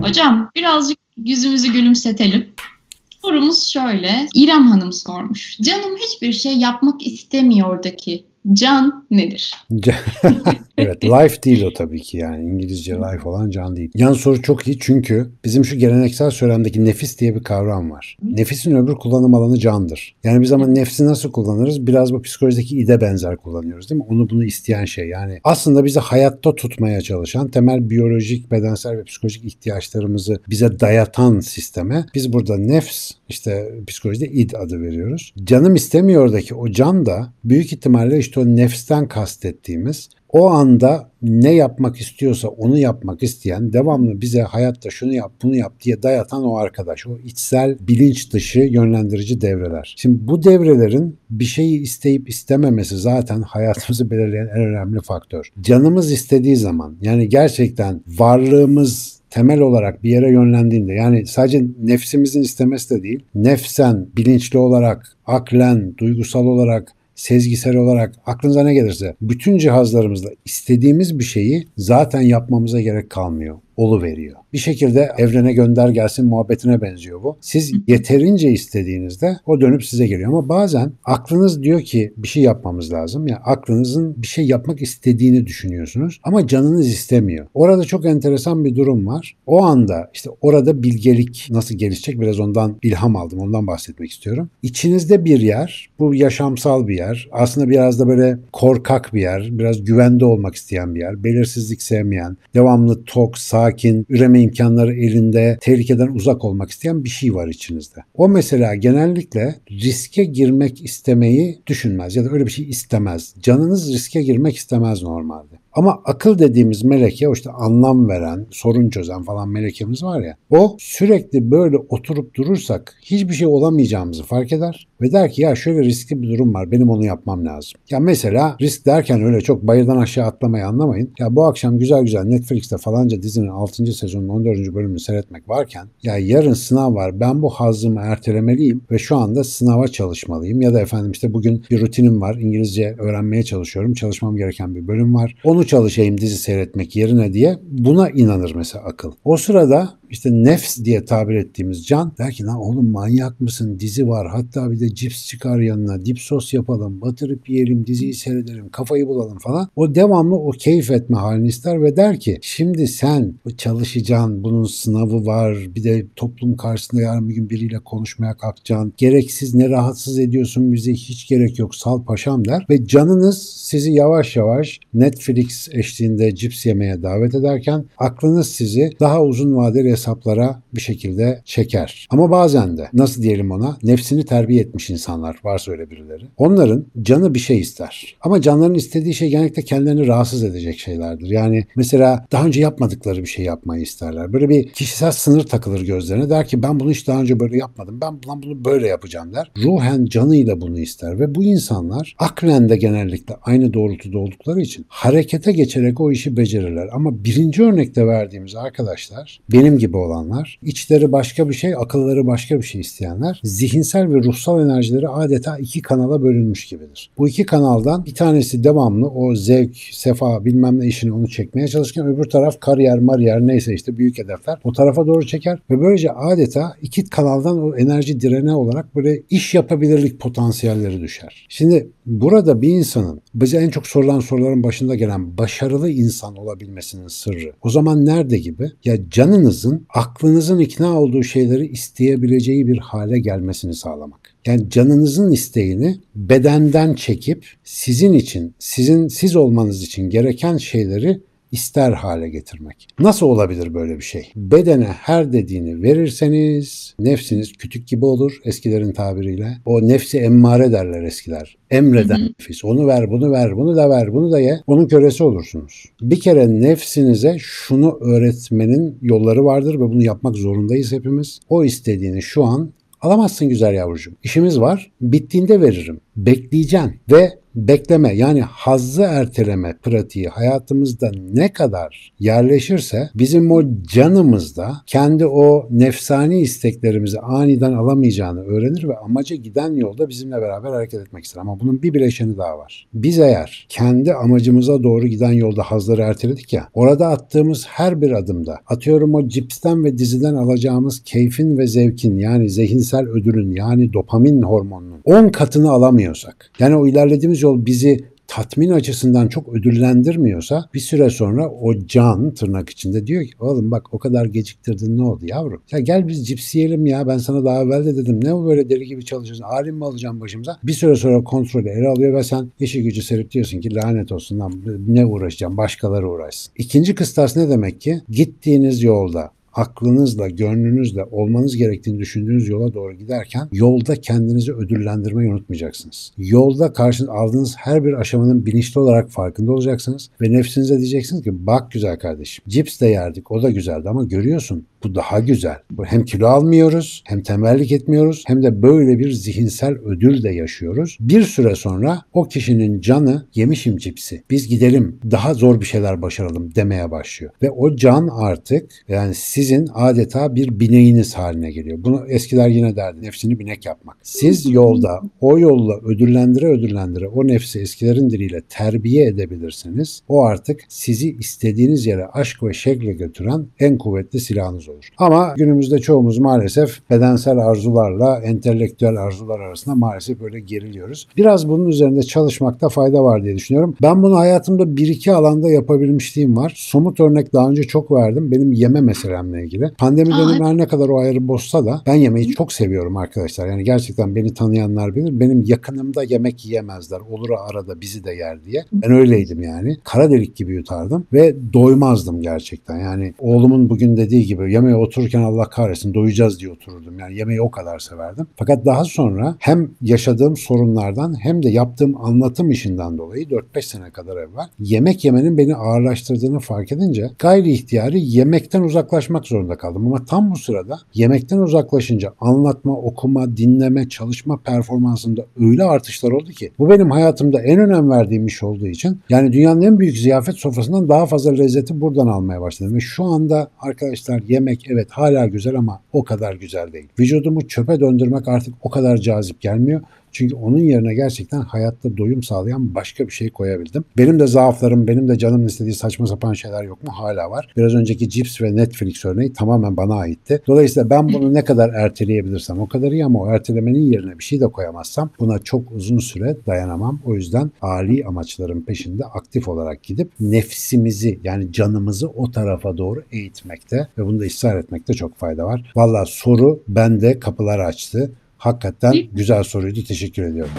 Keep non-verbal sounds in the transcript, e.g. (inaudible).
Hocam birazcık yüzümüzü gülümsetelim. Sorumuz şöyle. İrem Hanım sormuş. Canım hiçbir şey yapmak istemiyordaki can nedir? (laughs) evet life değil o tabii ki yani İngilizce life olan can değil. Yan soru çok iyi çünkü bizim şu geleneksel söylemdeki nefis diye bir kavram var. Nefisin öbür kullanım alanı candır. Yani biz ama nefsi nasıl kullanırız? Biraz bu psikolojideki ide benzer kullanıyoruz değil mi? Onu bunu isteyen şey yani. Aslında bizi hayatta tutmaya çalışan temel biyolojik, bedensel ve psikolojik ihtiyaçlarımızı bize dayatan sisteme biz burada nefs işte psikolojide id adı veriyoruz. Canım istemiyordaki o can da büyük ihtimalle işte o nefsten kastettiğimiz o anda ne yapmak istiyorsa onu yapmak isteyen, devamlı bize hayatta şunu yap, bunu yap diye dayatan o arkadaş. O içsel bilinç dışı yönlendirici devreler. Şimdi bu devrelerin bir şeyi isteyip istememesi zaten hayatımızı belirleyen en önemli faktör. Canımız istediği zaman yani gerçekten varlığımız temel olarak bir yere yönlendiğinde yani sadece nefsimizin istemesi de değil, nefsen, bilinçli olarak, aklen, duygusal olarak sezgisel olarak aklınıza ne gelirse bütün cihazlarımızla istediğimiz bir şeyi zaten yapmamıza gerek kalmıyor olu veriyor. Bir şekilde evrene gönder gelsin muhabbetine benziyor bu. Siz yeterince istediğinizde o dönüp size geliyor ama bazen aklınız diyor ki bir şey yapmamız lazım. Yani aklınızın bir şey yapmak istediğini düşünüyorsunuz ama canınız istemiyor. Orada çok enteresan bir durum var. O anda işte orada bilgelik nasıl gelişecek biraz ondan ilham aldım. Ondan bahsetmek istiyorum. İçinizde bir yer, bu yaşamsal bir yer. Aslında biraz da böyle korkak bir yer, biraz güvende olmak isteyen bir yer. Belirsizlik sevmeyen, devamlı tok, sakin sakin, üreme imkanları elinde, tehlikeden uzak olmak isteyen bir şey var içinizde. O mesela genellikle riske girmek istemeyi düşünmez ya da öyle bir şey istemez. Canınız riske girmek istemez normalde. Ama akıl dediğimiz meleke o işte anlam veren, sorun çözen falan melekemiz var ya. O sürekli böyle oturup durursak hiçbir şey olamayacağımızı fark eder ve der ki ya şöyle riskli bir durum var benim onu yapmam lazım. Ya mesela risk derken öyle çok bayırdan aşağı atlamayı anlamayın. Ya bu akşam güzel güzel Netflix'te falanca dizinin 6. sezonun 14. bölümünü seyretmek varken ya yarın sınav var ben bu hazımı ertelemeliyim ve şu anda sınava çalışmalıyım ya da efendim işte bugün bir rutinim var İngilizce öğrenmeye çalışıyorum çalışmam gereken bir bölüm var. Onu çalışayım dizi seyretmek yerine diye buna inanır mesela akıl. O sırada işte nefs diye tabir ettiğimiz can der ki lan oğlum manyak mısın? Dizi var. Hatta bir de cips çıkar yanına. Dip sos yapalım. Batırıp yiyelim. Diziyi seyredelim. Kafayı bulalım falan. O devamlı o keyif etme halini ister ve der ki şimdi sen çalışacaksın. Bunun sınavı var. Bir de toplum karşısında yarın bir gün biriyle konuşmaya kalkacaksın. Gereksiz ne rahatsız ediyorsun bizi. Hiç gerek yok. Sal paşam der. Ve canınız sizi yavaş yavaş Netflix eşliğinde cips yemeye davet ederken aklınız sizi daha uzun vadeli hesaplara bir şekilde çeker. Ama bazen de nasıl diyelim ona nefsini terbiye etmiş insanlar varsa öyle birileri. Onların canı bir şey ister. Ama canların istediği şey genellikle kendilerini rahatsız edecek şeylerdir. Yani mesela daha önce yapmadıkları bir şey yapmayı isterler. Böyle bir kişisel sınır takılır gözlerine. Der ki ben bunu hiç daha önce böyle yapmadım. Ben bunu böyle yapacağım der. Ruhen canıyla bunu ister ve bu insanlar aklen de genellikle aynı doğrultuda oldukları için harekete geçerek o işi becerirler. Ama birinci örnekte verdiğimiz arkadaşlar benim gibi olanlar, içleri başka bir şey, akılları başka bir şey isteyenler, zihinsel ve ruhsal enerjileri adeta iki kanala bölünmüş gibidir. Bu iki kanaldan bir tanesi devamlı o zevk, sefa bilmem ne işini onu çekmeye çalışırken öbür taraf kariyer, mariyer neyse işte büyük hedefler o tarafa doğru çeker ve böylece adeta iki kanaldan o enerji direne olarak böyle iş yapabilirlik potansiyelleri düşer. Şimdi burada bir insanın bize en çok sorulan soruların başında gelen başarılı insan olabilmesinin sırrı o zaman nerede gibi? Ya canınızın aklınızın ikna olduğu şeyleri isteyebileceği bir hale gelmesini sağlamak. Yani canınızın isteğini bedenden çekip sizin için, sizin siz olmanız için gereken şeyleri ister hale getirmek. Nasıl olabilir böyle bir şey? Bedene her dediğini verirseniz nefsiniz kütük gibi olur eskilerin tabiriyle. O nefsi emmare derler eskiler. Emreden hı hı. nefis. Onu ver, bunu ver, bunu da ver, bunu da ye. Onun kölesi olursunuz. Bir kere nefsinize şunu öğretmenin yolları vardır ve bunu yapmak zorundayız hepimiz. O istediğini şu an Alamazsın güzel yavrucuğum. İşimiz var. Bittiğinde veririm. Bekleyeceksin ve bekleme yani hazzı erteleme pratiği hayatımızda ne kadar yerleşirse bizim o canımızda kendi o nefsani isteklerimizi aniden alamayacağını öğrenir ve amaca giden yolda bizimle beraber hareket etmek ister. Ama bunun bir bileşeni daha var. Biz eğer kendi amacımıza doğru giden yolda hazları erteledik ya orada attığımız her bir adımda atıyorum o cipsten ve diziden alacağımız keyfin ve zevkin yani zihinsel ödülün yani dopamin hormonunun 10 katını alamıyorsak yani o ilerlediğimiz yol bizi tatmin açısından çok ödüllendirmiyorsa bir süre sonra o can tırnak içinde diyor ki oğlum bak o kadar geciktirdin ne oldu yavrum? Ya gel biz cips yiyelim ya ben sana daha evvel de dedim ne bu böyle deli gibi çalışıyorsun alim mi alacağım başımıza? Bir süre sonra kontrolü ele alıyor ve sen işi gücü serip diyorsun ki lanet olsun lan ne uğraşacağım başkaları uğraşsın. İkinci kıstas ne demek ki? Gittiğiniz yolda aklınızla, gönlünüzle olmanız gerektiğini düşündüğünüz yola doğru giderken yolda kendinizi ödüllendirmeyi unutmayacaksınız. Yolda karşınıza aldığınız her bir aşamanın bilinçli olarak farkında olacaksınız ve nefsinize diyeceksiniz ki bak güzel kardeşim cips de yerdik o da güzeldi ama görüyorsun bu daha güzel. Hem kilo almıyoruz, hem tembellik etmiyoruz, hem de böyle bir zihinsel ödül de yaşıyoruz. Bir süre sonra o kişinin canı yemişim cipsi. Biz gidelim, daha zor bir şeyler başaralım demeye başlıyor. Ve o can artık yani sizin adeta bir bineğiniz haline geliyor. Bunu eskiler yine derdi, nefsini binek yapmak. Siz yolda o yolla ödüllendire ödüllendire o nefsi eskilerin diliyle terbiye edebilirseniz o artık sizi istediğiniz yere aşk ve şekle götüren en kuvvetli silahınız. Ama günümüzde çoğumuz maalesef bedensel arzularla entelektüel arzular arasında maalesef böyle geriliyoruz. Biraz bunun üzerinde çalışmakta fayda var diye düşünüyorum. Ben bunu hayatımda bir iki alanda yapabilmişliğim var. Somut örnek daha önce çok verdim. Benim yeme meselemle ilgili. Pandemi dönemi her ne kadar o ayarı bozsa da ben yemeği çok seviyorum arkadaşlar. Yani gerçekten beni tanıyanlar bilir. Benim yakınımda yemek yiyemezler. Olur arada bizi de yer diye. Ben öyleydim yani. Kara delik gibi yutardım ve doymazdım gerçekten. Yani oğlumun bugün dediği gibi yemeğe otururken Allah kahretsin doyacağız diye otururdum. Yani yemeği o kadar severdim. Fakat daha sonra hem yaşadığım sorunlardan hem de yaptığım anlatım işinden dolayı 4-5 sene kadar evvel yemek yemenin beni ağırlaştırdığını fark edince gayri ihtiyari yemekten uzaklaşmak zorunda kaldım. Ama tam bu sırada yemekten uzaklaşınca anlatma, okuma, dinleme, çalışma performansında öyle artışlar oldu ki bu benim hayatımda en önem verdiğim iş olduğu için yani dünyanın en büyük ziyafet sofrasından daha fazla lezzeti buradan almaya başladım. Ve şu anda arkadaşlar yemek evet hala güzel ama o kadar güzel değil. Vücudumu çöpe döndürmek artık o kadar cazip gelmiyor. Çünkü onun yerine gerçekten hayatta doyum sağlayan başka bir şey koyabildim. Benim de zaaflarım, benim de canım istediği saçma sapan şeyler yok mu? Hala var. Biraz önceki Cips ve Netflix örneği tamamen bana aitti. Dolayısıyla ben bunu ne kadar erteleyebilirsem o kadar iyi ama o ertelemenin yerine bir şey de koyamazsam buna çok uzun süre dayanamam. O yüzden âli amaçların peşinde aktif olarak gidip nefsimizi yani canımızı o tarafa doğru eğitmekte ve bunu da ısrar etmekte çok fayda var. Valla soru bende kapılar açtı. Hakikaten güzel soruydu. Teşekkür ediyorum.